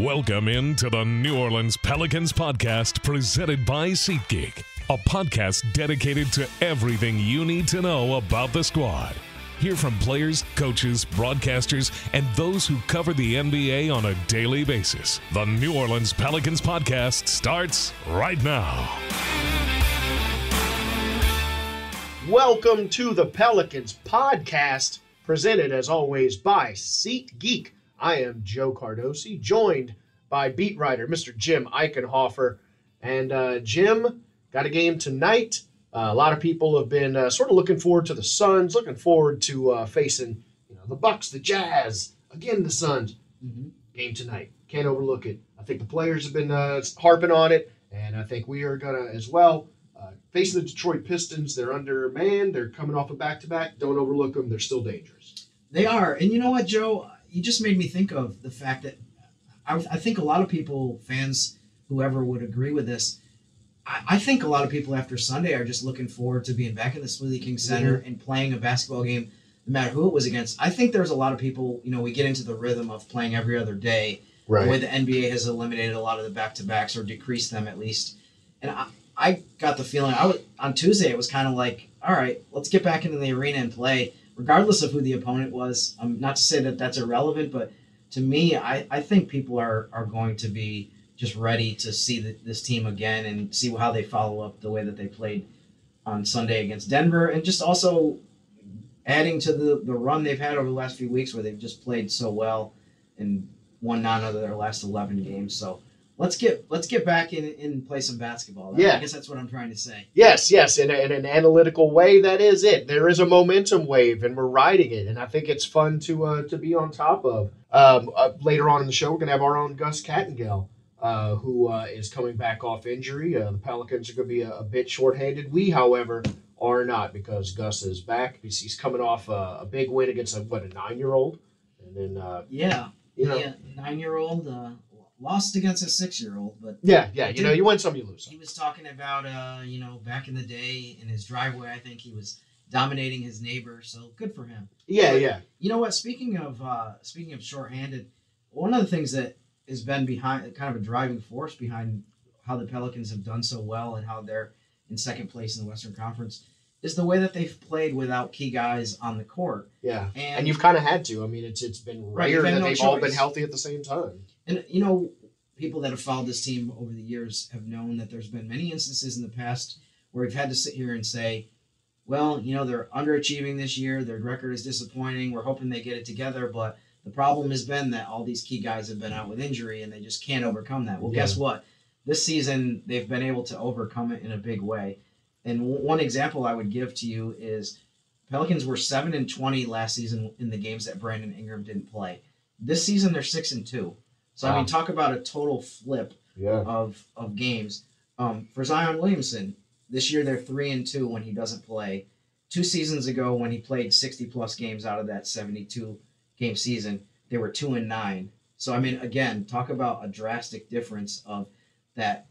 Welcome into the New Orleans Pelicans podcast presented by SeatGeek, a podcast dedicated to everything you need to know about the squad. Hear from players, coaches, broadcasters, and those who cover the NBA on a daily basis. The New Orleans Pelicans podcast starts right now. Welcome to the Pelicans podcast, presented as always by SeatGeek. I am Joe Cardosi, joined by beat writer Mr. Jim Eichenhofer. And uh, Jim got a game tonight. Uh, a lot of people have been uh, sort of looking forward to the Suns, looking forward to uh, facing you know the Bucks, the Jazz, again the Suns. Game tonight, can't overlook it. I think the players have been uh, harping on it, and I think we are gonna as well. Uh, facing the Detroit Pistons, they're undermanned. They're coming off a back-to-back. Don't overlook them. They're still dangerous. They are. And you know what, Joe? You just made me think of the fact that I, I think a lot of people, fans, whoever would agree with this, I, I think a lot of people after Sunday are just looking forward to being back in the Smoothie King Center and playing a basketball game, no matter who it was against. I think there's a lot of people, you know, we get into the rhythm of playing every other day. The way the NBA has eliminated a lot of the back to backs or decreased them at least. And I, I got the feeling I was on Tuesday. It was kind of like, all right, let's get back into the arena and play, regardless of who the opponent was. Um, not to say that that's irrelevant, but to me, I, I think people are are going to be just ready to see the, this team again and see how they follow up the way that they played on Sunday against Denver, and just also adding to the, the run they've had over the last few weeks where they've just played so well and won nine out of their last 11 games. So let's get let's get back in and play some basketball. Yeah. I guess that's what I'm trying to say. Yes, yes, in, a, in an analytical way, that is it. There is a momentum wave, and we're riding it, and I think it's fun to uh, to be on top of. Um, uh, later on in the show, we're gonna have our own Gus Kattengell, uh, who uh, is coming back off injury. Uh, the Pelicans are gonna be a, a bit shorthanded. We, however, are not because Gus is back. He's, he's coming off a, a big win against a what a nine year old, and then uh, Yeah, you know, yeah, nine year old uh, lost against a six year old, but yeah, yeah, you know, you win some, you lose some. he was talking about uh, you know back in the day in his driveway. I think he was dominating his neighbor, so good for him. Yeah, yeah, You know what? Speaking of uh, speaking of shorthanded, one of the things that has been behind kind of a driving force behind how the Pelicans have done so well and how they're in second place in the Western Conference is the way that they've played without key guys on the court. yeah. And, And you've kind of had to. I mean, it's it's been rare you've that no they've all been healthy at the same time. And you know, people that have followed this team over the years have known that there's been many instances in the past where we've had to sit here and say, well, you know, they're underachieving this year. Their record is disappointing. We're hoping they get it together, but the problem has been that all these key guys have been out with injury and they just can't overcome that. Well, guess what? This season they've been able to overcome it in a big way. And w- one example I would give to you is Pelicans were 7 and 20 last season in the games that Brandon Ingram didn't play. This season they're 6 and 2. So I mean talk about a total flip Yeah. of of games. Um, for Zion Williamson, this year they're three and two when he doesn't play. Two seasons ago, when he played sixty plus games out of that seventy two game season, they were two and nine. So I mean, again, talk about a drastic difference of that.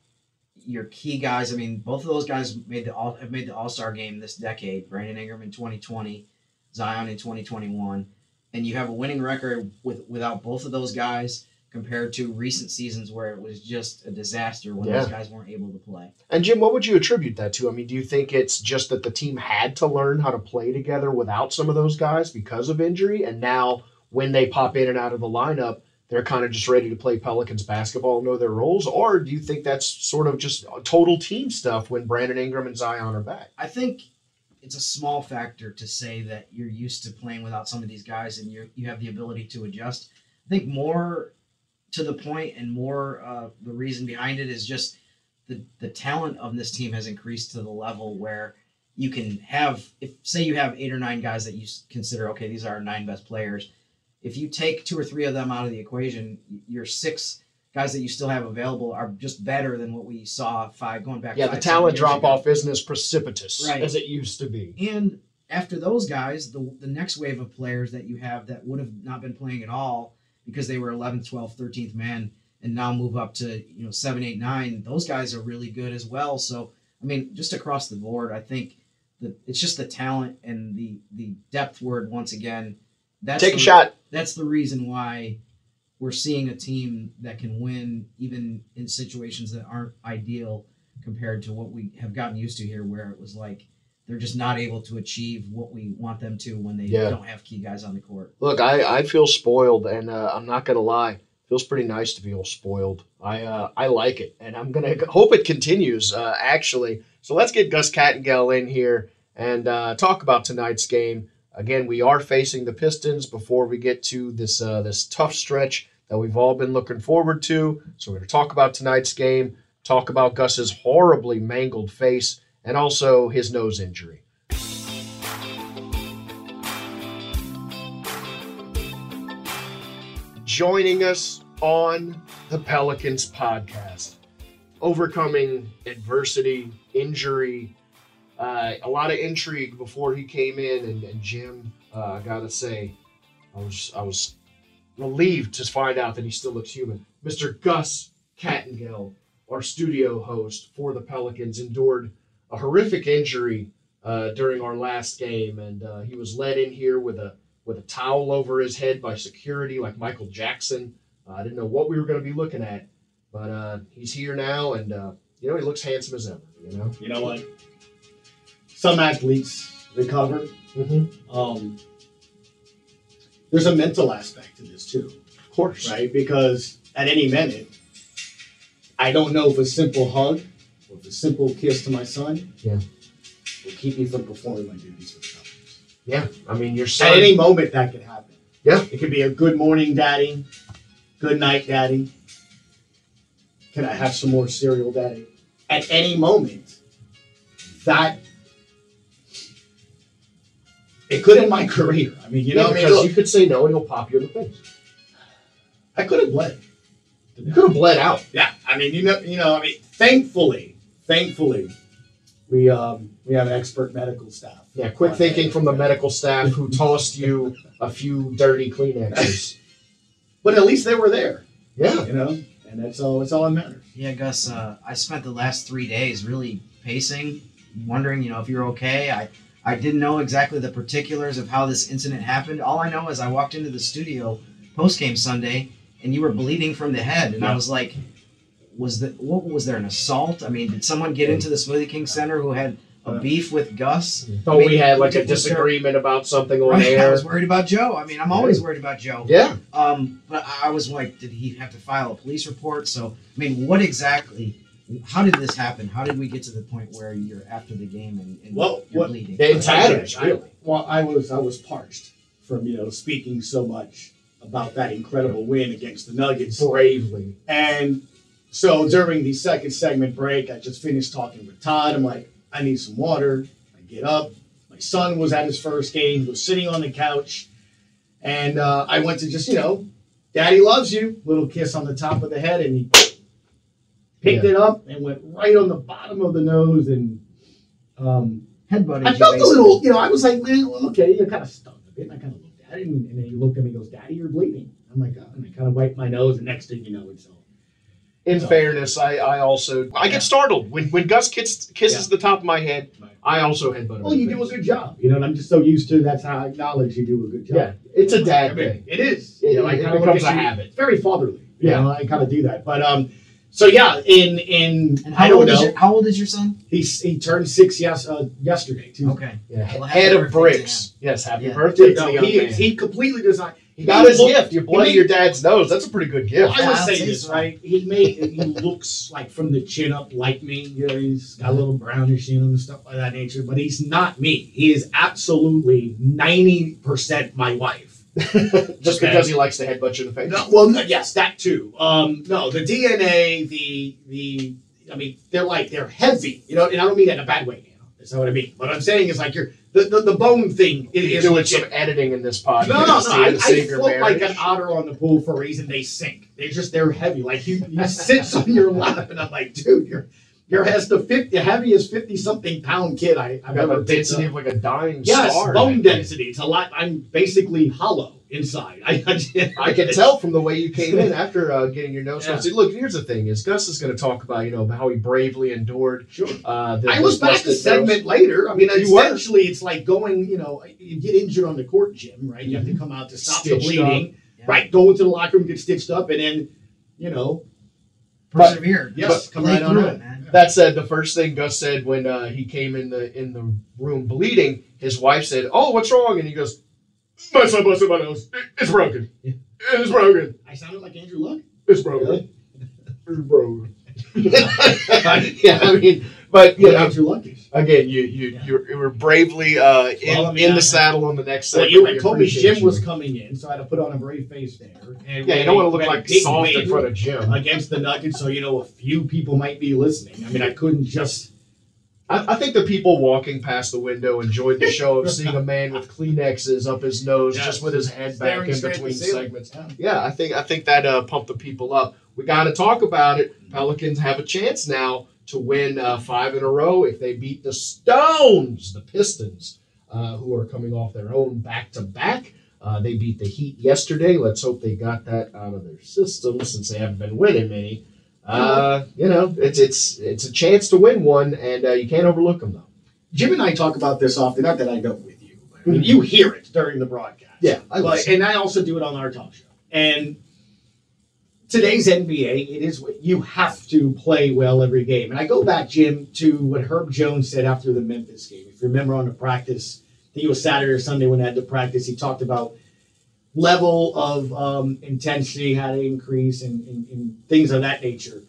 Your key guys. I mean, both of those guys made the all have made the All Star game this decade. Brandon Ingram in twenty twenty, Zion in 2021, and you have a winning record with without both of those guys compared to recent seasons where it was just a disaster when Yeah. those guys weren't able to play. And Jim, what would you attribute that to? I mean, do you think it's just that the team had to learn how to play together without some of those guys because of injury, and now when they pop in and out of the lineup, they're kind of just ready to play Pelicans basketball, know their roles, or do you think that's sort of just total team stuff when Brandon Ingram and Zion are back? I think it's a small factor to say that you're used to playing without some of these guys and you you have the ability to adjust. I think more to the point and more uh, the reason behind it is just the the talent of this team has increased to the level where you can have if say you have eight or nine guys that you consider okay these are our nine best players if you take two or three of them out of the equation your six guys that you still have available are just better than what we saw five going back Yeah, five, the talent drop off isn't as precipitous Right. as it used to be. And after those guys, the, the next wave of players that you have that would have not been playing at all because they were 11th, 12th, 13th man and now move up to, you know, 7, 8, 9, those guys are really good as well. So, I mean, just across the board, I think that it's just the talent and the the depth word once again. That's Take a shot. That's the reason why we're seeing a team that can win even in situations that aren't ideal compared to what we have gotten used to here where it was like they're just not able to achieve what we want them to when they Yeah. don't have key guys on the court. Look, I, I feel spoiled, and uh, I'm not gonna lie. Feels pretty nice to feel spoiled. I uh, I like it, and I'm gonna hope it continues. Uh, actually, so let's get Gus Kattengell in here and uh, talk about tonight's game. Again, we are facing the Pistons before we get to this uh, this tough stretch that we've all been looking forward to. So we're gonna talk about tonight's game, talk about Gus's horribly mangled face, and also his nose injury. joining us on the Pelicans podcast. Overcoming adversity, injury, uh, a lot of intrigue before he came in, and, and Jim, uh, I gotta say, I was I was relieved to find out that he still looks human. Mr. Gus Kattengell, our studio host for the Pelicans, endured a horrific injury uh, during our last game, and uh, he was led in here with a with a towel over his head by security like Michael Jackson. Uh, I didn't know what we were going to be looking at, but uh, he's here now, and uh, you know he looks handsome as ever. You know. You know what? Some athletes recover. Mm-hmm. Um, there's a mental aspect to this too, Of course. right? Because at any minute, I don't know if a simple hug if a simple kiss to my son Yeah. will keep me from performing my duties for the Yeah. I mean, your son. At any moment, that could happen. Yeah. It could be a good morning, daddy. Good night, daddy. Can I have some more cereal, daddy? At any moment, that it could end my career. I mean, you yeah, know, I mean, because you could say no, and he'll pop you in the face. I could have bled. You could have bled out. Yeah, I mean, you know, you know, I mean, thankfully, thankfully, we um we have expert medical staff. Yeah. Quick thinking from the medical staff who tossed you a few dirty Kleenexes. but at least they were there, Yeah. you know, and that's all. That's all that matters. Yeah, Gus, uh, I spent the last three days really pacing, wondering, you know, if you're okay. I, I didn't know exactly the particulars of how this incident happened. All I know is I walked into the studio post game Sunday and you were bleeding from the head, and I was like, was that what was there an assault? I mean, did someone get into the Smoothie King Center who had a beef with Gus? Oh, I mean, we had like a was there- disagreement about something on Right, I was worried about Joe. I mean, I'm always worried about Joe. Yeah. Um, but I I was like, did he have to file a police report? So, I mean, what exactly? How did this happen? How did we get to the point where you're after the game and, and Well, you're what- bleeding? They- In tatters, really. well, I was I was parched from you know speaking so much about that incredible win against the Nuggets, Bravely. and so during the second segment break, I just finished talking with Todd. I'm like, I need some water. I get up. My son was at his first game. He was sitting on the couch, and uh, I went to just you know, Daddy loves you. Little kiss on the top of the head, and he picked Yeah. it up and went right on the bottom of the nose and. Um, Headbutted I felt a little, you know, I was like, man, well, okay, you're kind of stung a bit. And I kind of looked at him. and, and then he looked at me and goes, Daddy, you're bleeding. I'm like, oh, and I kind of wiped my nose, and next thing you know, it's all, In So- fairness, I, I also I get startled when when Gus kiss, kisses Yeah. the top of my head. I also headbutt him. Well, you the do a good job. You know, and I'm just so used to that's how I acknowledge you do a good job. Yeah, it's a dad I mean, thing. it is. It- You know, I it kinda becomes a you- habit. It's very fatherly. You Yeah. know, I kind of do that. But um, so yeah, in in And I how don't old know. is your, how old is your son? He's he turned six yes uh, yesterday. Tuesday. Okay. Yeah, Well, head of bricks. Yes, happy Yeah. birthday to No, the young he, man. is- he completely does not. He got his look- gift. You he bloody made- your dad's nose. That's a pretty good gift. I would I'll say say this right. He made he looks like from the chin up like me. You know, he's got a little brownish in him and stuff like that nature. But he's not me. He is absolutely ninety percent my wife. Just Okay. because he likes to headbutt you in the face. No, well, no, yes, that too. Um, no, the DNA, the the, I mean, they're like they're heavy. You know, and I don't mean that in a bad way. You know, that's not what I mean. What I'm saying is like you're the the, the bone thing is, You're is doing legit. some editing in this podcast. No, no, no. I, I float like an otter on the pool for a reason. They sink. They just they're heavy. Like you, you sits on your lap, and I'm like, dude, you're you're as the fifty heaviest fifty something pound kid I, I've You ever a density of like a dying Yes, star. bone density. It's a lot. I'm basically hollow inside. I, I, I can tell from the way you came in after uh, getting your nose. Yeah. Yeah. See, look, here's the thing: is Gus is going to talk about you know how he bravely endured. Sure. Uh, the, I was the back a busted segment nose. later. I mean, You were. essentially, it's like going. You know, you get injured on the court, Jim. Right? You have to come out to stop Stitched the bleeding. Yeah. Right? Go into the locker room, get stitched up, and then, you know, Persevere. yes, Just come right on through it, man. That said, the first thing Gus said when uh, he came in the in the room bleeding, his wife said, "Oh, what's wrong?" And he goes, "My son busted my nose. It- It's broken. It's broken. I sounded like Andrew Luck. It's broken. It's broken." yeah, I mean, but you Yeah, know, Andrew Luck is. Again, you you Yeah. you, were bravely uh, in, Well, I mean, in I- the saddle on the next Well, segment. you We had told me appreciate Jim you. was coming in, so I had to put on a brave face there. And Yeah, you don't want to look we had a like soft in front of Jim. against the Nuggets, so you know a few people might be listening. I mean, I couldn't just. I, I think the people walking past the window enjoyed the show of seeing a man with Kleenexes up his nose, Yeah, just with his head back staring in straight at the between ceiling. segments. Yeah. Yeah, I think I think that uh, pumped the people up. We got to talk about it. Pelicans have a chance now to win uh, five in a row if they beat the Stones, the Pistons, uh, who are coming off their own back to back. They beat the Heat yesterday. Let's hope they got that out of their system since they haven't been winning many. Uh, you know, it's it's it's a chance to win one, and uh, you can't overlook them though. Jim and I talk about this often. Not that I don't with you, but I mean, you hear it during the broadcast. Yeah, I and I also do it on our talk show. And today's NBA, it is you have to play well every game. And I go back, Jim, to what Herb Jones said after the Memphis game. If you remember on the practice, I think it was Saturday or Sunday when they had the practice, he talked about level of um, intensity had to increase and, and, and things of that nature.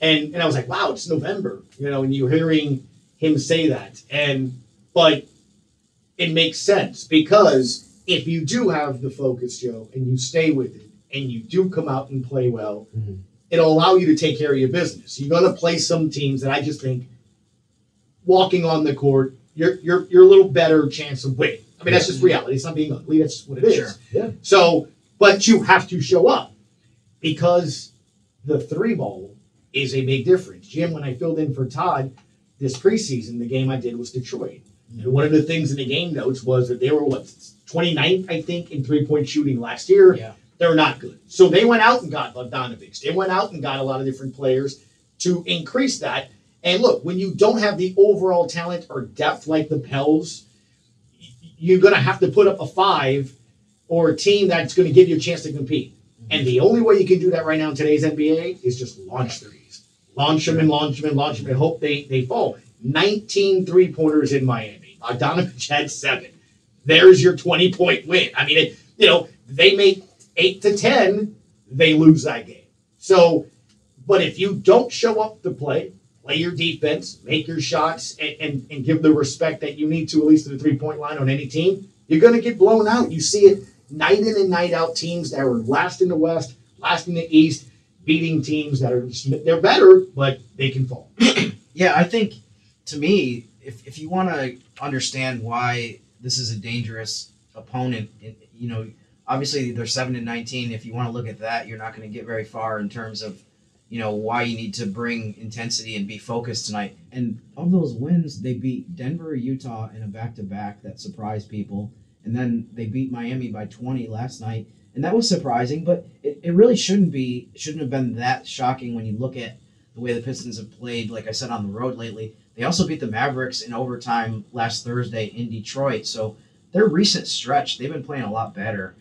And and I was like, wow, it's November, you know, and you're hearing him say that. And but it makes sense because if you do have the focus, Joe, and you stay with it and you do come out and play well, Mhm. it'll allow you to take care of your business. You're gonna play some teams that I just think walking on the court, you're you're you're a little better chance of winning. I mean, that's just reality. It's not being ugly. That's just what it is. Sure. Yeah. So, but you have to show up because the three ball is a big difference. Jim, when I filled in for Todd this preseason, the game I did was Detroit. And one of the things in the game notes was that they were what 29th, I think, in three point shooting last year. Yeah. They're not good. So they went out and got Bogdanovich. They went out and got a lot of different players to increase that. And look, when you don't have the overall talent or depth like the Pels, you're going to have to put up a five or a team that's going to give you a chance to compete. And the only way you can do that right now in today's NBA is just launch threes. Launch them and launch them and launch them and hope they, they fall. 19 three pointers in Miami. Bogdanovich had seven. There's your 20 point win. I mean, it, you know, they make eight to 10, they lose that game. So, but if you don't show up to play, play your defense, make your shots, and, and, and give the respect that you need to, at least to the three point line on any team, you're going to get blown out. You see it night in and night out teams that are last in the West, last in the East, beating teams that are they're better, but they can fall. Yeah, I think to me, if, if you want to understand why this is a dangerous opponent, you know, obviously they're seven and nineteen. If you want to look at that, you're not going to get very far in terms of, you know, why you need to bring intensity and be focused tonight. And of those wins, they beat Denver, Utah in a back to back that surprised people, and then they beat Miami by twenty last night. and that was surprising. But it, it really shouldn't be shouldn't have been that shocking when you look at the way the Pistons have played. Like I said on the road lately, they also beat the Mavericks in overtime last Thursday in Detroit. So their recent stretch, they've been playing a lot better.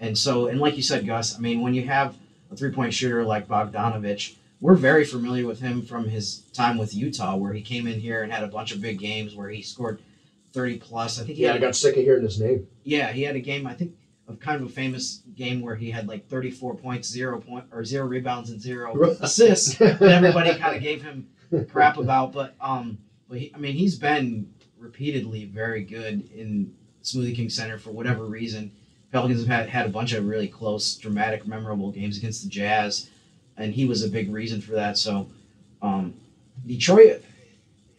And so, and like you said, Gus, I mean, when you have a three point shooter like Bogdanovich, we're very familiar with him from his time with Utah, where he came in here and had a bunch of big games where he scored 30 plus. I think he Yeah, I got sick of hearing his name. yeah, he had a game, I think, of kind of a famous game where he had like 34 points, zero point, or zero rebounds and zero assists. that everybody kind of gave him crap about. But um, but he, I mean, he's been repeatedly very good in Smoothie King Center for whatever reason. Pelicans have had, had a bunch of really close, dramatic, memorable games against the Jazz, and he was a big reason for that. So, um, Detroit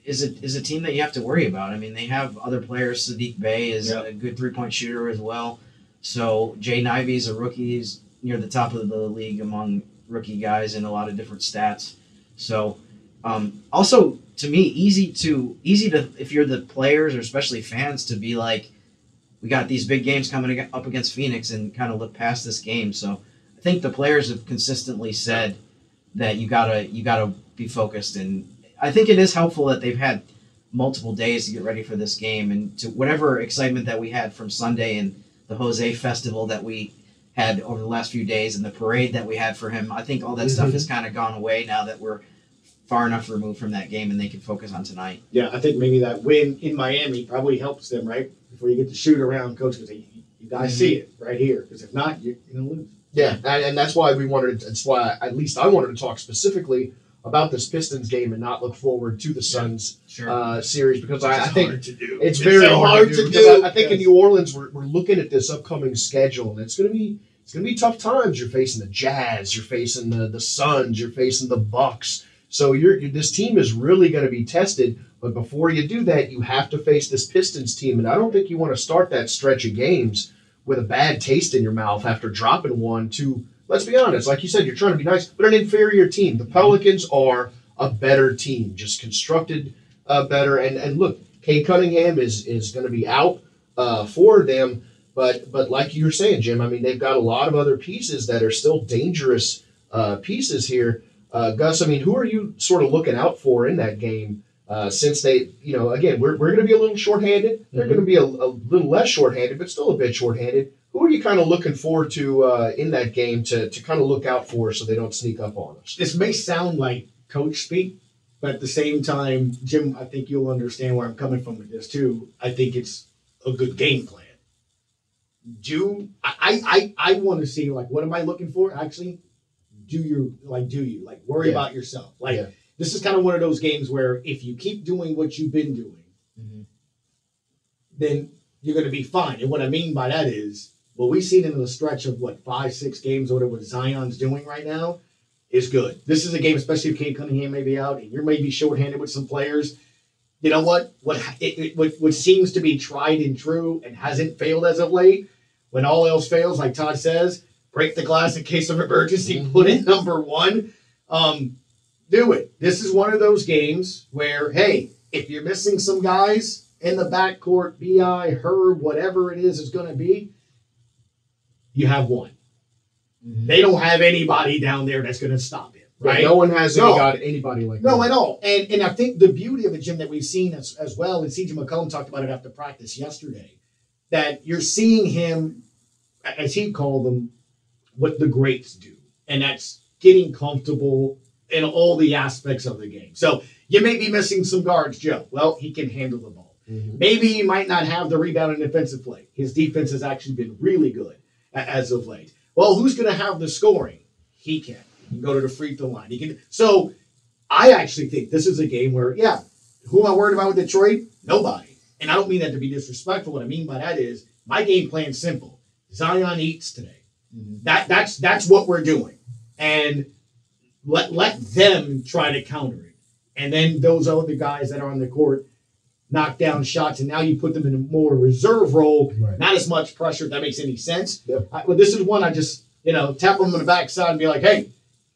is a is a team that you have to worry about. I mean, they have other players. Sadiq Bey is Yeah. a good three point shooter as well. So Jaden Ivey is a rookie. He's near the top of the league among rookie guys in a lot of different stats. So um, also to me, easy to easy to if you're the players or especially fans to be like, we got these big games coming up against Phoenix and kind of look past this game. So I think the players have consistently said that you gotta you gotta be focused and I think it is helpful that they've had multiple days to get ready for this game and to whatever excitement that we had from Sunday and the Jose festival that we had over the last few days and the parade that we had for him. I think all that mm-hmm. stuff has kind of gone away now that we're far enough removed from that game and they can focus on tonight. Yeah, I think maybe that win in Miami probably helps them, right? Before you get to shoot around, coach, because you, you guys see it right here. Because if not, you're, you're gonna lose. Yeah, and, and that's why we wanted. That's why at least I wanted to talk specifically about this Pistons game and not look forward to the Suns Sure. uh, series because I, I think hard to do. it's very so hard, to do. do. I, I think in New Orleans we're, we're looking at this upcoming schedule and it's gonna be it's gonna be tough times. You're facing the Jazz, you're facing the the Suns, you're facing the Bucks. So this team is really going to be tested. But before you do that, you have to face this Pistons team, and I don't think you want to start that stretch of games with a bad taste in your mouth after dropping one to. Let's be honest, like you said, you're trying to be nice, but an inferior team. The Pelicans are a better team, just constructed uh, better. And and look, Cade Cunningham is is going to be out uh, for them, but but like you were saying, Jim, I mean they've got a lot of other pieces that are still dangerous uh, pieces here. Uh, Gus, I mean, who are you sort of looking out for in that game? Uh, since they, you know, again, we're, we're going to be a little shorthanded. They're going to be a, a little less shorthanded, but still a bit shorthanded. Who are you kind of looking forward to uh, in that game to, to kind of look out for so they don't sneak up on us? this may sound like coach speak, but at the same time, Jim, I think you'll understand where I'm coming from with this too. I think it's a good game plan. Do I I, I want to see like what am I looking for? Actually, do your like do you like worry Yeah. about yourself? Like Yeah. this is kind of one of those games where if you keep doing what you've been doing, Mhm. then you're going to be fine. And what I mean by that is what we've seen in the stretch of what five, six games or whatever what Zion's doing right now is good. This is a game, especially if Cade Cunningham may be out and you're maybe shorthanded with some players. You know what? What it, it, what what seems to be tried and true and hasn't failed as of late. When all else fails, like Todd says, break the glass in case of emergency. Put in number one. Um, do it. This is one of those games where, hey, if you're missing some guys in the backcourt, Bi, Herb, whatever it is is going to be, you have one. They don't have anybody down there that's going to stop him, right? No one has No. any got anybody like No, that. at all. And and I think the beauty of it, Jim that we've seen as, as well, and CJ McCollum talked about it after practice yesterday, that you're seeing him, as he called them, what the greats do. And that's getting comfortable in all the aspects of the game. So you may be missing some guards, Joe. Well, he can handle the ball. Mm-hmm. Maybe he might not have the rebound and defensive play. His defense has actually been really good as of late. Well, who's going to have the scoring? He can. He can go to the free throw line. He can. So I actually think this is a game where, yeah, who am I worried about with Detroit? Nobody. And I don't mean that to be disrespectful. What I mean by that is my game plan's simple. Zion eats today. Mm-hmm. That that's that's what we're doing. And let let them try to counter it. And then those other guys that are on the court knock down shots, and now you put them in a more reserve role, Right. not as much pressure. If that makes any sense. Yep. I, well, this is one I just you know tap them on the backside and be like, hey,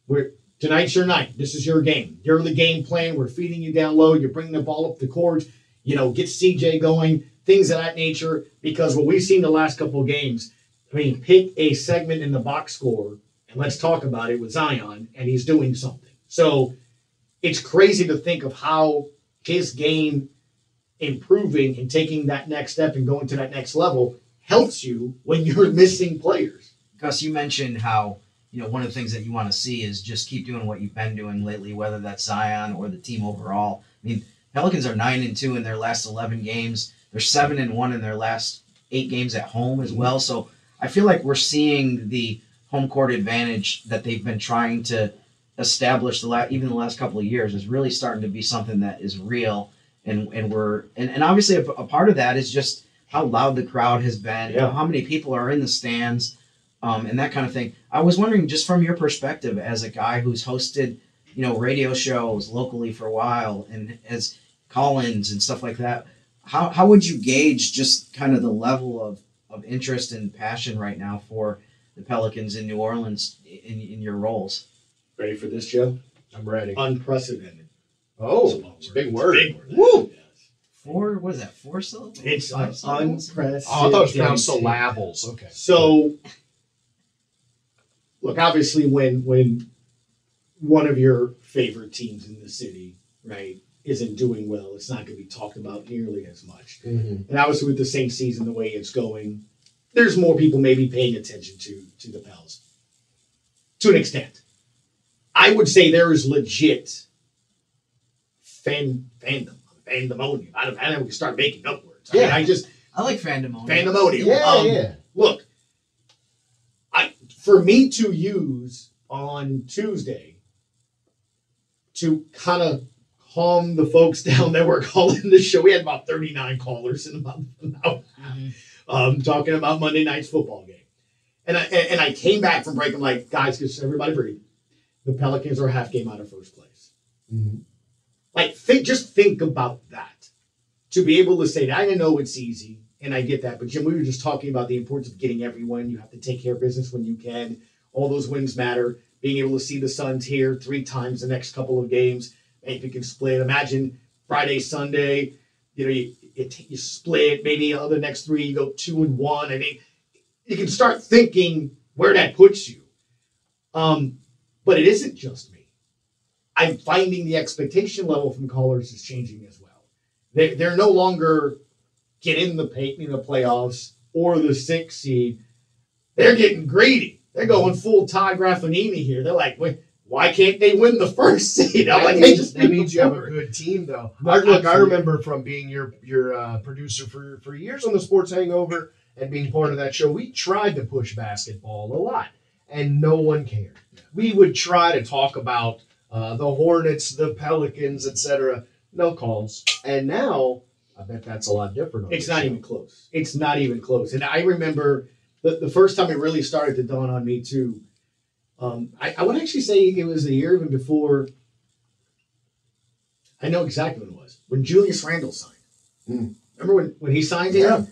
we're tonight's your night. This is your game. You're the game plan. We're feeding you down low. You're bringing the ball up the court. You know, get CJ going, things of that nature. Because what we've seen the last couple of games, I mean, pick a segment in the box score and let's talk about it with Zion, and he's doing something. So it's crazy to think of how his game improving and taking that next step and going to that next level helps you when you're missing players. Gus, you mentioned how you know one of the things that you want to see is just keep doing what you've been doing lately, whether that's Zion or the team overall. I mean, Pelicans are nine and two in their last eleven games. They're seven and one in their last eight games at home as mm-hmm. well. So I feel like we're seeing the home court advantage that they've been trying to establish the last even the last couple of years is really starting to be something that is real and and we're and, and obviously a, a part of that is just how loud the crowd has been Yeah. how many people are in the stands um, and that kind of thing i was wondering just from your perspective as a guy who's hosted you know radio shows locally for a while and as call-ins and stuff like that how, how would you gauge just kind of the level of, of interest and passion right now for the pelicans in new orleans in, in your roles Ready for this, Joe? I'm ready. Unprecedented. Oh, it's a big word. Big word. Woo! Yes. four what is that four syllables It's Five syllables? unprecedented. Oh, I thought it was pronounced syllables. Okay. So, look, obviously, when when one of your favorite teams in the city, right, isn't doing well, it's not going to be talked about nearly as much. Mm-hmm. And obviously, with the same season the way it's going, there's more people maybe paying attention to to the Pels to an extent. I would say there is legit fan fandom, fandemonium. I don't, I don't know. We start making up words. I, mean, Yeah. I just I like fandom. fandemonium. Yeah, Um, yeah. Look, I for me to use on Tuesday to kind of calm the folks down that were calling the show. We had about 39 callers in about an hour, um, talking about Monday night's football game. And I and, and I came back from break. I'm like, guys, just everybody breathe. The Pelicans are a half game out of first place. Mhm. Like, think, just think about that. To be able to say that, I know it's easy, and I get that. But Jim, we were just talking about the importance of getting everyone. You have to take care of business when you can. All those wins matter. Being able to see the Suns here three times the next couple of games. If you can split, imagine Friday, Sunday. You know, you it, you split. Maybe the other next three, you go two and one. I mean, you can start thinking where that puts you. Um, but it isn't just me. I'm finding the expectation level from callers is changing as well. They they're no longer get in the pay, you know, playoffs or the sixth seed. They're getting greedy. They're going full Todd Graffagnini here. They're like, Wait, why can't they win the first seed? I'm that like, means, they just that means you have a good team, though. I, look, I remember from being your your uh, producer for for years on the Sports Hangover and being part of that show. We tried to push basketball a lot, and no one cared. We would try to talk about uh, the Hornets, the Pelicans, etc. No calls, and now I bet that's a lot different. It's not show. even close. It's not even close. And I remember the, the first time it really started to dawn on me too. Um, I, I would actually say it was a year even before. I know exactly when it was when Julius Randle signed. Hmm. Remember when, when he signed Yeah. here?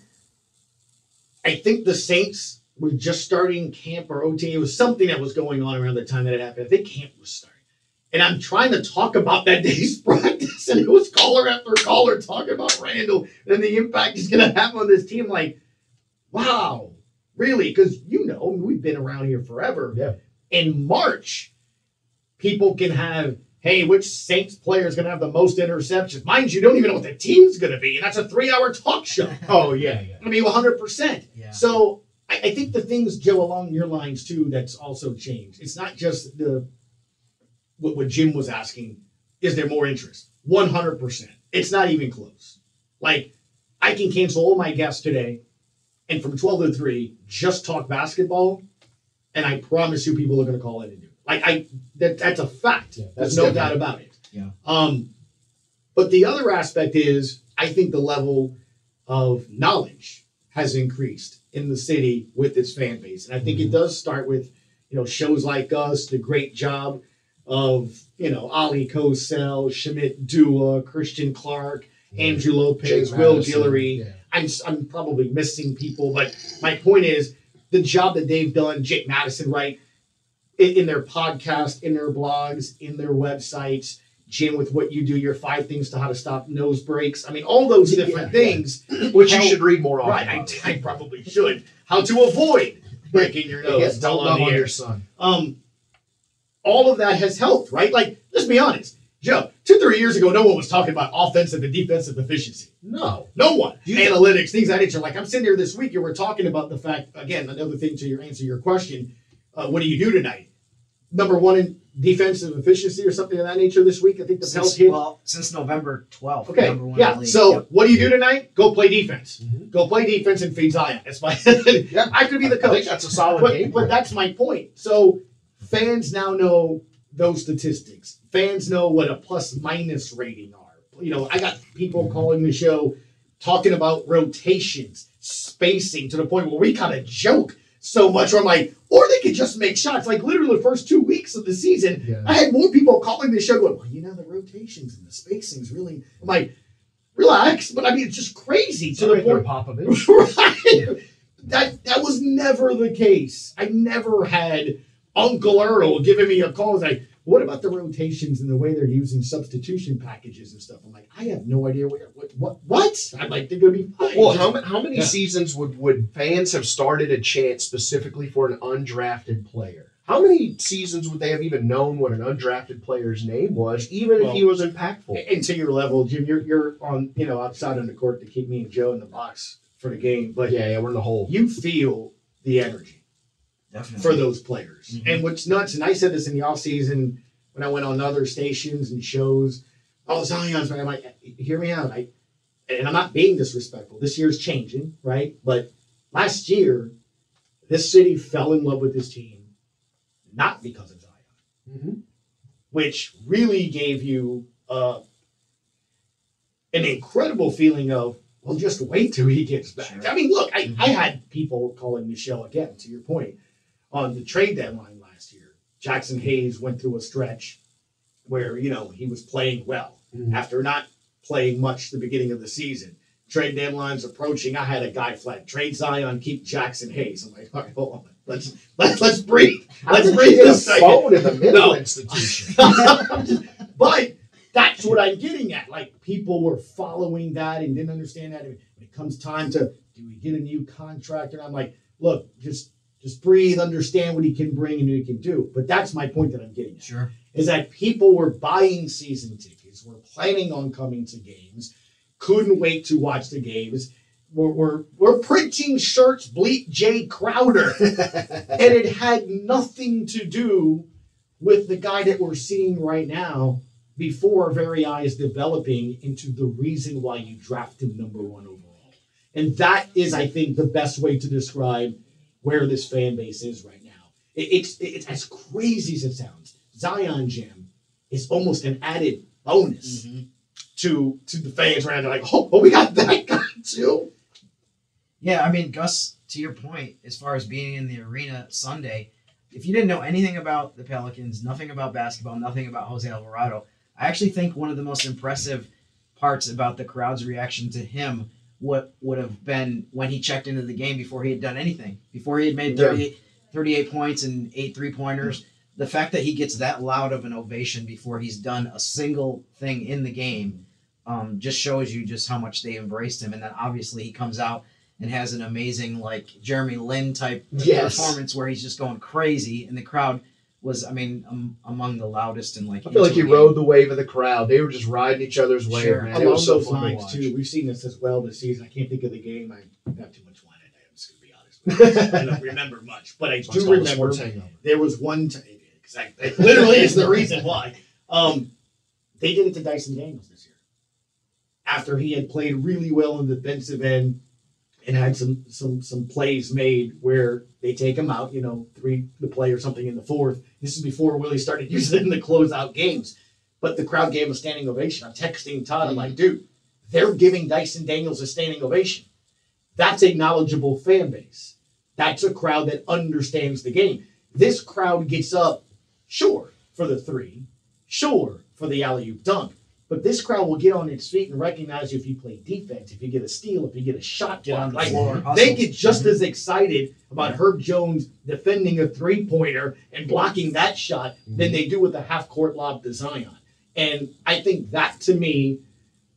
I think the Saints were just starting camp or OT. It was something that was going on around the time that it happened. I think camp was starting. And I'm trying to talk about that day's practice, and it was caller after caller talking about Randle and the impact he's going to have on this team. Like, wow, really? Because you know, we've been around here forever. Yeah. In March, people can have, hey, which Saints player is going to have the most interceptions? Mind you, you don't even know what the team's going to be, and that's a three-hour talk show. Oh yeah, yeah. I mean, 100%. Yeah. So I, I think the things, Joe, along your lines too, that's also changed. It's not just the what, what Jim was asking. Is there more interest? 100%. It's not even close. Like, I can cancel all my guests today and from 12 to 3 just talk basketball. And I promise you, people are going to call in and do it. Like, I that, that's a fact. Yeah, There's that's no different. doubt about it. Yeah. Um, but the other aspect is, I think the level of knowledge has increased in the city with its fan base, and I think it does start with you know shows like us, the great job of you know Oleh Kosel, Shamit Dua, Christian Clark, Andrew Lopez, Jake Will Madison, Guillory. yeah. I'm I'm probably missing people, but my point is the job that they've done, Jake Madison, right, in, in their podcast, in their blogs, in their websites, Jim, with what you do, your five things to how to stop nose breaks. I mean, all those different Yeah, yeah. things. Which you should read more often. Right, I, by the way. I probably should. How to avoid breaking your nose. Yes, don't on love the on your son. um, all of that has helped, right? Like, let's be honest, Joe. Two, three years ago, no one was talking about offensive and defensive efficiency. No. No one. You- Analytics, things of that nature. Like I'm sitting here this week, and we're talking about the fact again. Another thing to your answer your question. Uh, what do you do tonight? Number one in defensive efficiency or something of that nature this week. I think the Pels Since, hit. well, since November 12th. Okay, number one in yeah. the. So Yep. what do you do tonight? Go play defense. Mhm. Go play defense and feed Zion. That's my. Yeah. I could be the I coach. think that's a solid but, game. but that's my point. So fans now know those statistics. Fans know what a plus minus rating are. You know, I got people calling the show talking about rotations, spacing to the point where we kind of joke so much. Where I'm like, or they could just make shots. Like literally the first two weeks of the season, Yeah. I had more people calling the show going, well, you know, the rotations and the spacing's really. I'm like, relax. But I mean, it's just crazy to the point. Popovich. right. That that was never the case. I never had Uncle Earl giving me a call. Like, what about the rotations and the way they're using substitution packages and stuff? I'm like, I have no idea what what what. what? I'm like, they're gonna be fine. Well, how, ma- how many Yeah. seasons would, would fans have started a chant specifically for an undrafted player? How many seasons would they have even known what an undrafted player's name was, even if he was impactful? and to your level, Jim, you're you're on you know outside on the court to keep me and Joe in the box for the game, but yeah, yeah, we're in the hole. you feel the energy. Definitely. for those players. Mhm. And what's nuts, and I said this in the off season when I went on other stations and shows, oh, Zion's right. I'm like, hear me out. I, and I'm not being disrespectful. This year's changing, right? But last year, this city fell in love with this team, not because of Zion, Mhm. which really gave you uh, an incredible feeling of, well, just wait till he gets back. Sure. I mean, look, I, I had people calling Michelle again, to your point, on the trade deadline last year. Jaxson Hayes went through a stretch where, you know, he was playing well Mhm. after not playing much the beginning of the season. Trade deadline's approaching. I had a guy flag. Trade Zion, keep Jaxson Hayes. I'm like, all right, hold on. Let's let's let's breathe. Let's breathe this second. phone in the middle No. institution. but that's what I'm getting at. Like people were following that and didn't understand that. When it comes time to do we get a new contract? And I'm like, look, just just breathe, understand what he can bring and what he can do. But that's my point that I'm getting at. Sure. Is that people were buying season tickets, were planning on coming to games, couldn't wait to watch the games. We're, we're, we're printing shirts, bleep Jae Crowder. and it had nothing to do with the guy that we're seeing right now before our very eyes developing into the reason why you draft him number one overall. And that is, I think, the best way to describe where this fan base is right now. It- it's, it's as crazy as it sounds. Zion Jam is almost an added bonus Mhm. to to the fans right now. They're like, oh, oh, we got that guy too. Yeah, I mean, Gus, to your point, as far as being in the arena Sunday, if you didn't know anything about the Pelicans, nothing about basketball, nothing about Jose Alvarado, I actually think one of the most impressive parts about the crowd's reaction to him what would have been when he checked into the game before he had done anything, before he had made Yeah. 38, 38 points and eight three pointers. The fact that he gets that loud of an ovation before he's done a single thing in the game um, just shows you just how much they embraced him. And then obviously he comes out and has an amazing like Jeremy Lin type Yes. performance where he's just going crazy, and the crowd was, I mean, um, among the loudest and like. I feel like into he rode the wave of the crowd. They were just riding each other's wave, Sure. man. It Along was so those fun to lines watch. too, we've seen this as well this season. I can't think of the game. I got too much wine. in it. I'm just gonna be honest. With you. I don't remember much, but I It's do all the remember sports hangover. there was one time. Exactly, it literally is the reason why. Um, they did it to Dyson Daniels this year after he had played really well in the defensive end and had some some some plays made where they take him out, you know, three the play or something in the fourth. This is before Willie started using it in the closeout games. But the crowd gave him a standing ovation. I'm texting Todd. I'm like, dude, they're giving Dyson Daniels a standing ovation. That's a knowledgeable fan base. That's a crowd that understands the game. This crowd gets up, sure, for the three, sure, for the alley oop dunk. But this crowd will get on its feet and recognize you if you play defense, if you get a steal, if you get a shot Get on the Like, floor, they get just mm-hmm. as excited about Herb Jones defending a three pointer and blocking that shot than mm-hmm. they do with a half court lob to Zion. And I think that to me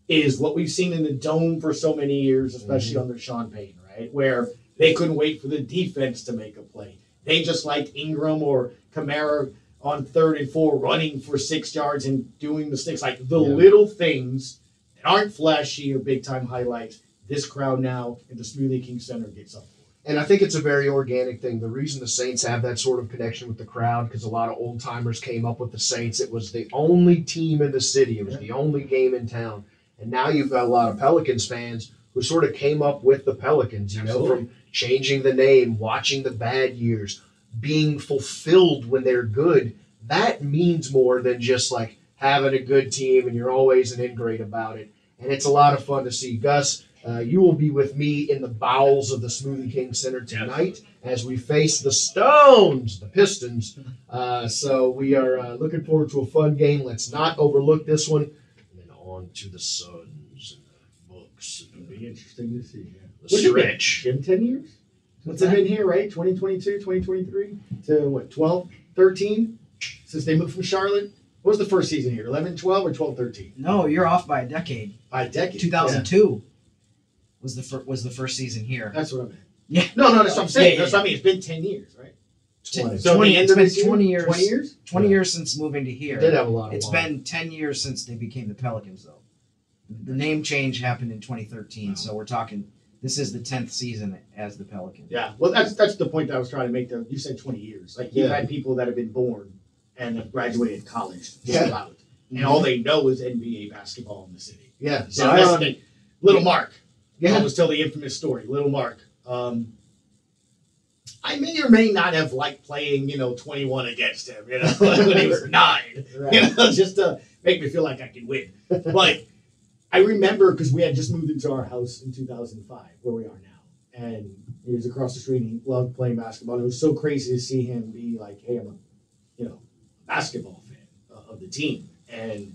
is what we've seen in the dome for so many years, especially mm-hmm. under Sean Payton, right? Where They couldn't wait for the defense to make a play. They just liked Ingram or Kamara on third and four running for six yards and doing mistakes. Like the Yeah. little things that aren't flashy or big time highlights, this crowd now in the Smoothie King Center gets up. And I think it's a very organic thing. The reason the Saints have that sort of connection with the crowd, because a lot of old timers came up with the Saints. It was the only team in the city. It was the only game in town. And now you've got a lot of Pelicans fans who sort of came up with the Pelicans, you know, from changing the name, watching the bad years, being fulfilled when they're good. That means more than just like having a good team and you're always an ingrate about it. And it's a lot of fun to see. Gus, uh, you will be with me in the bowels of the Smoothie King Center tonight as we face the Stones, the Pistons. Uh, so we are uh, looking forward to a fun game. Let's not overlook this one. And then on to the Suns and the Bucks It'll be interesting to see. Yeah. the What's stretch. Jim, 10 years? Since I've been here, right? 2022, 2023 to what, 12, 13? Since they moved from Charlotte? What was the first season here? 11, 12 or 12, 13? No, you're off by a decade. By a decade. 2002 was the fir- was the first season here. That's what I meant. Yeah. No, no, that's what I'm saying. Yeah, That's what I mean. It's been 10 years, right? Twenty. So 20 the end it's been 20 years. 20 years? 20 Yeah. years since moving to here. Did have a lot of It's wine. been 10 years since they became the Pelicans, though. The name change happened in 2013, so we're talking. This is the 10th season as the Pelicans. Yeah. Well, that's that's the point that I was trying to make. There, you said 20 years. Like you've Yeah. had people that have been born and have graduated college, Yeah. yeah. out, and all they know is NBA basketball in the city. Yeah. So Zion. thing. Little Mark. Yeah. I'll just tell the infamous story. Little Mark. Um, I may or may not have liked playing, you know, 21 against him, you know, when he was nine, Right. you know, just to make me feel like I could win. But I remember because we had just moved into our house in 2005, where we are now, and he was across the street and he loved playing basketball. And it was so crazy to see him be like, hey, I'm a, you know, basketball fan of the team. And,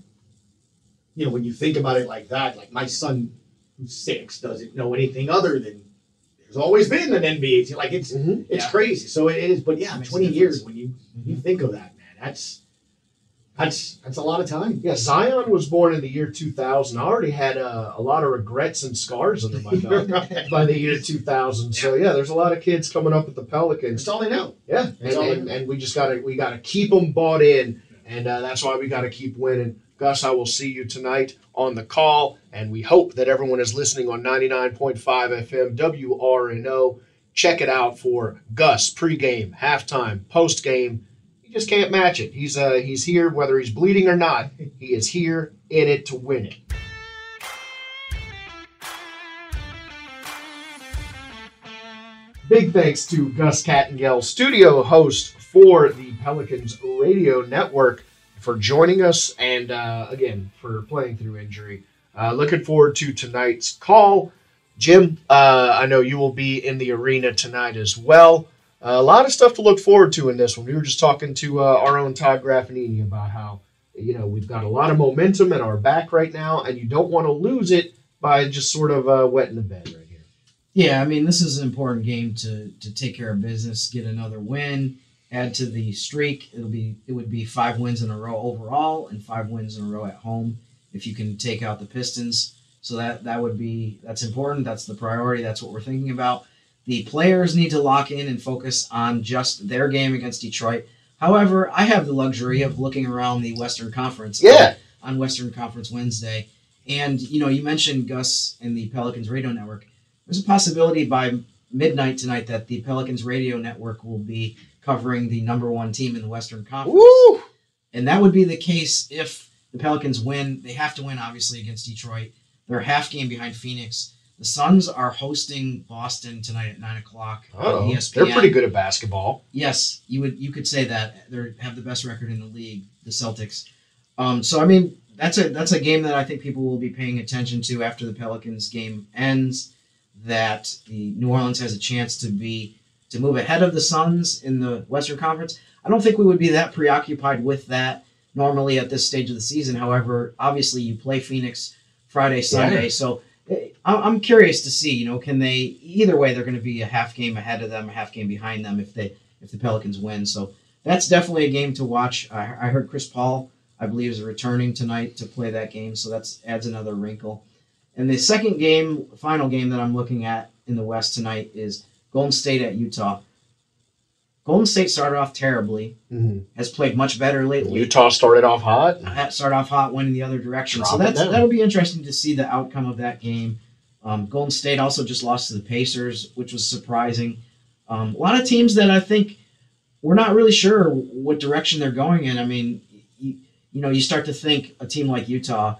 you know, when you think about it like that, like my son who's six doesn't know anything other than there's always been an NBA team. Like it's Mhm. it's Yeah. crazy. So it is, but yeah, twenty years when you you think of that, man, that's that's that's a lot of time. Yeah, Zion was born in the year 2000. I already had uh, a lot of regrets and scars under my belt by the year 2000. So yeah, there's a lot of kids coming up with the Pelicans. That's all they know. Yeah, and, all and, know. and we just gotta we gotta keep them bought in, and uh, that's why we gotta keep winning. Gus, I will see you tonight on the call, and we hope that everyone is listening on 99.5 FM WRNO. Check it out for Gus pregame, halftime, postgame. Just can't match it. He's uh he's here whether he's bleeding or not. He is here in it to win it. Big thanks to Gus Kattengell, studio host for the Pelicans Radio Network, for joining us and uh, again for playing through injury. Uh, looking forward to tonight's call. Jim, uh, I know you will be in the arena tonight as well. Uh, a lot of stuff to look forward to in this one. We were just talking to uh, our own Todd Graffagnini about how you know we've got a lot of momentum at our back right now, and you don't want to lose it by just sort of uh, wetting the bed right here. Yeah, I mean, this is an important game to to take care of business, get another win, add to the streak. It'll be it would be five wins in a row overall and five wins in a row at home if you can take out the Pistons. So that that would be that's important. That's the priority. That's what we're thinking about. The players need to lock in and focus on just their game against Detroit. However, I have the luxury of looking around the Western Conference Yeah. on Western Conference Wednesday. And you know, you mentioned Gus and the Pelicans radio network. There's a possibility by midnight tonight that the Pelicans radio network will be covering the number one team in the Western Conference. Woo! And that would be the case if the Pelicans win. They have to win, obviously, against Detroit. They're a half game behind Phoenix. The Suns are hosting Boston tonight at nine o'clock on Oh, ESPN. they're pretty good at basketball. Yes, you would you could say that they have the best record in the league, the Celtics. Um, so I mean that's a that's a game that I think people will be paying attention to after the Pelicans game ends. That the New Orleans has a chance to be to move ahead of the Suns in the Western Conference. I don't think we would be that preoccupied with that normally at this stage of the season. However, obviously you play Phoenix Friday, Sunday, so eh, I- I'm curious to see. You know, can they either way? They're going to be a half game ahead of them, a half game behind them if they if the Pelicans win. So that's definitely a game to watch. I, I heard Chris Paul, I believe, is returning tonight to play that game, so that adds another wrinkle. And the second game, final game that I'm looking at in the West tonight is Golden State at Utah. Golden State started off terribly, Mm-hmm. has played much better lately. Utah started off hot. That started off hot, went in the other direction. so Drop it that's that'll be interesting to see the outcome of that game. Um, Golden State also just lost to the Pacers, which was surprising. Um, a lot of teams that I think we're not really sure what direction they're going in. I mean, you, you know, you start to think a team like Utah,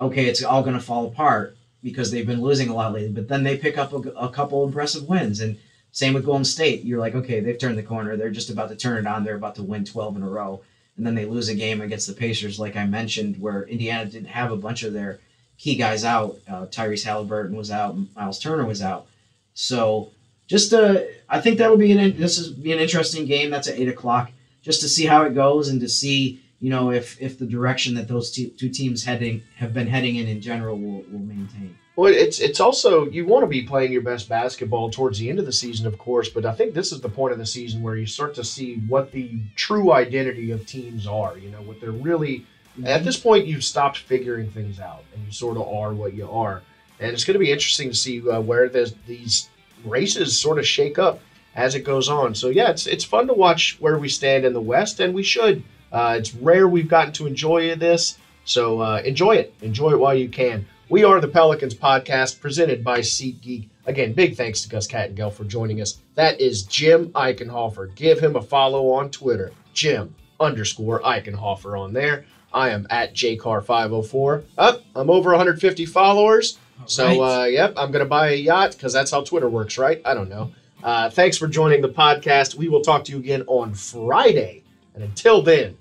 okay, it's all going to fall apart because they've been losing a lot lately. But then they pick up a, a couple impressive wins, and same with Golden State. You're like, okay, they've turned the corner. They're just about to turn it on. They're about to win 12 in a row, and then they lose a game against the Pacers, like I mentioned, where Indiana didn't have a bunch of their key guys out. Uh, Tyrese Halliburton was out. Miles Turner was out. So just uh, I think that'll be an this is be an interesting game. That's at eight o'clock, just to see how it goes and to see you know if if the direction that those two, two teams heading have been heading in in general will, will maintain. Well, it's it's also you want to be playing your best basketball towards the end of the season, of course, but I think this is the point of the season where you start to see what the true identity of teams are. You know, what they're really. At this point, you've stopped figuring things out, and you sort of are what you are. And it's going to be interesting to see uh, where this, these races sort of shake up as it goes on. So yeah, it's it's fun to watch where we stand in the West, and we should. Uh, it's rare we've gotten to enjoy this, so uh, enjoy it. Enjoy it while you can. We are the Pelicans podcast presented by SeatGeek. Again, big thanks to Gus Kattengell for joining us. That is Jim Eichenhofer. Give him a follow on Twitter, Jim underscore Eichenhofer on there. I am at JCar504. Up, I'm over 150 followers. So, Right. uh, yep, I'm going to buy a yacht because that's how Twitter works, right? I don't know. Uh, thanks for joining the podcast. We will talk to you again on Friday. And until then,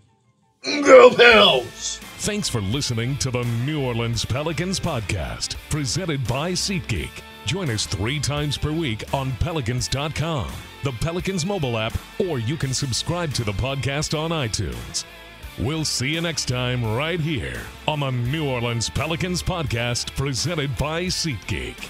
go Pels! Thanks for listening to the New Orleans Pelicans podcast, presented by SeatGeek. Join us three times per week on Pelicans.com, the Pelicans mobile app, or you can subscribe to the podcast on iTunes. We'll see you next time right here on the New Orleans Pelicans podcast, presented by SeatGeek.